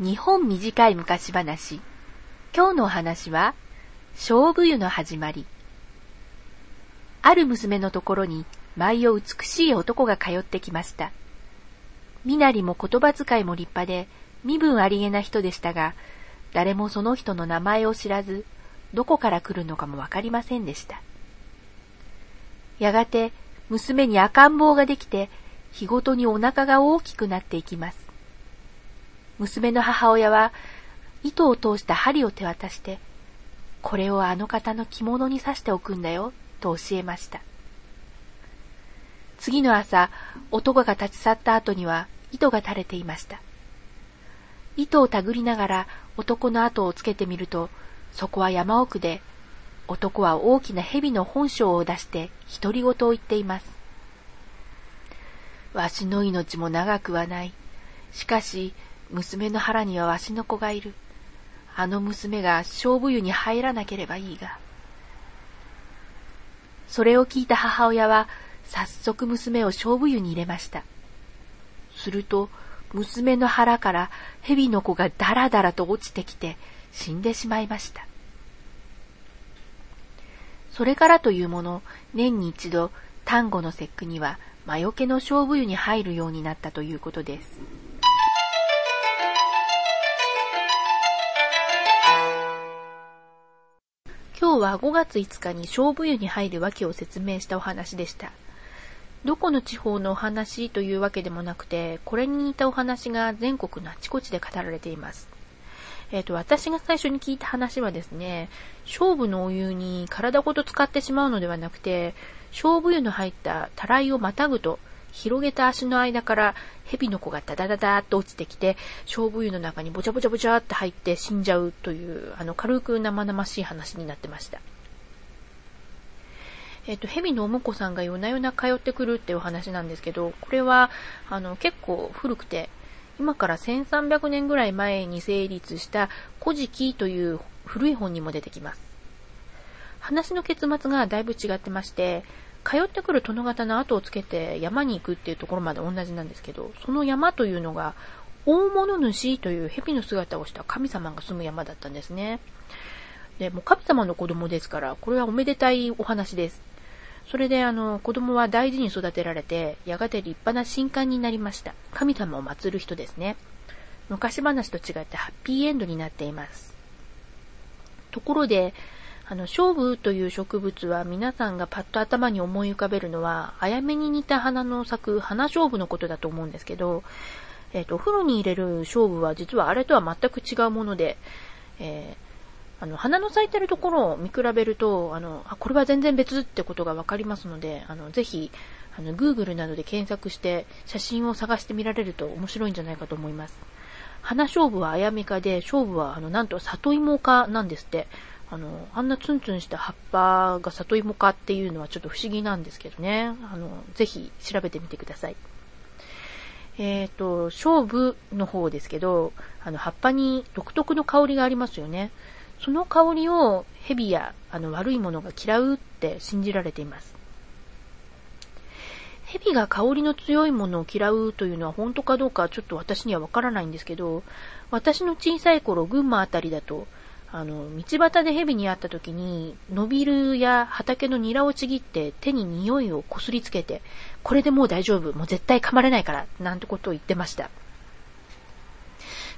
日本短い昔話。今日のお話は、勝負湯の始まり。ある娘のところに、舞を美しい男が通ってきました。身なりも言葉遣いも立派で、身分ありげな人でしたが、誰もその人の名前を知らず、どこから来るのかもわかりませんでした。やがて、娘に赤ん坊ができて、日ごとにお腹が大きくなっていきます。娘の母親は、糸を通した針を手渡して、これをあの方の着物に刺しておくんだよ、と教えました。次の朝、男が立ち去った後には糸が垂れていました。糸を手繰りながら男の後をつけてみると、そこは山奥で、男は大きな蛇の本性を出して独り言を言っています。わしの命も長くはない。しかし、娘の腹にはわしの子がいる。あの娘が勝負湯に入らなければいいが。それを聞いた母親は、早速娘を勝負湯に入れました。すると、娘の腹から蛇の子がダラダラと落ちてきて死んでしまいました。それからというもの、年に一度、丹後の節句には魔除けの勝負湯に入るようになったということです。今日は5月5日に勝負湯に入る訳を説明したお話でした。どこの地方のお話というわけでもなくて、これに似たお話が全国のあちこちで語られています。えっ、ー、と、私が最初に聞いた話はですね、勝負のお湯に体ごと使ってしまうのではなくて、勝負湯の入ったたらいをまたぐと、広げた足の間から蛇の子がダダダダーっと落ちてきて、勝負湯の中にぼちゃぼちゃぼちゃって入って死んじゃうという、あの、軽く生々しい話になってました。えっ、と、蛇のお婿さんが夜な夜な通ってくるっていうお話なんですけど、これは、あの、結構古くて、今から1300年ぐらい前に成立した古事記という古い本にも出てきます。話の結末がだいぶ違ってまして、通ってくる殿方の後をつけて山に行くっていうところまで同じなんですけど、その山というのが、大物主という蛇の姿をした神様が住む山だったんですね。で、もう神様の子供ですから、これはおめでたいお話です。それであの、子供は大事に育てられて、やがて立派な神官になりました。神様を祀る人ですね。昔話と違ってハッピーエンドになっています。ところで、あの、勝負という植物は皆さんがパッと頭に思い浮かべるのは、あやめに似た花の咲く花勝負のことだと思うんですけど、えっ、ー、と、お風呂に入れる勝負は実はあれとは全く違うもので、えー、あの、花の咲いてるところを見比べると、あの、あ、これは全然別ってことがわかりますので、あの、ぜひ、あの、Google などで検索して写真を探してみられると面白いんじゃないかと思います。花勝負はあやめ科で、勝負はあの、なんと里芋科なんですって。あの、あんなツンツンした葉っぱが里芋かっていうのはちょっと不思議なんですけどね。あの、ぜひ調べてみてください。えっ、ー、と、勝負の方ですけど、あの、葉っぱに独特の香りがありますよね。その香りを蛇やあの悪いものが嫌うって信じられています。蛇が香りの強いものを嫌うというのは本当かどうかちょっと私にはわからないんですけど、私の小さい頃、群馬あたりだと、あの、道端で蛇に会った時に、伸びるや畑のニラをちぎって手に匂いをこすりつけて、これでもう大丈夫、もう絶対噛まれないから、なんてことを言ってました。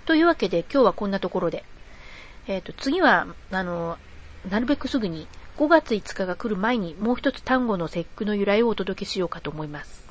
というわけで今日はこんなところで。えっ、ー、と、次は、あの、なるべくすぐに5月5日が来る前にもう一つ単語の節句の由来をお届けしようかと思います。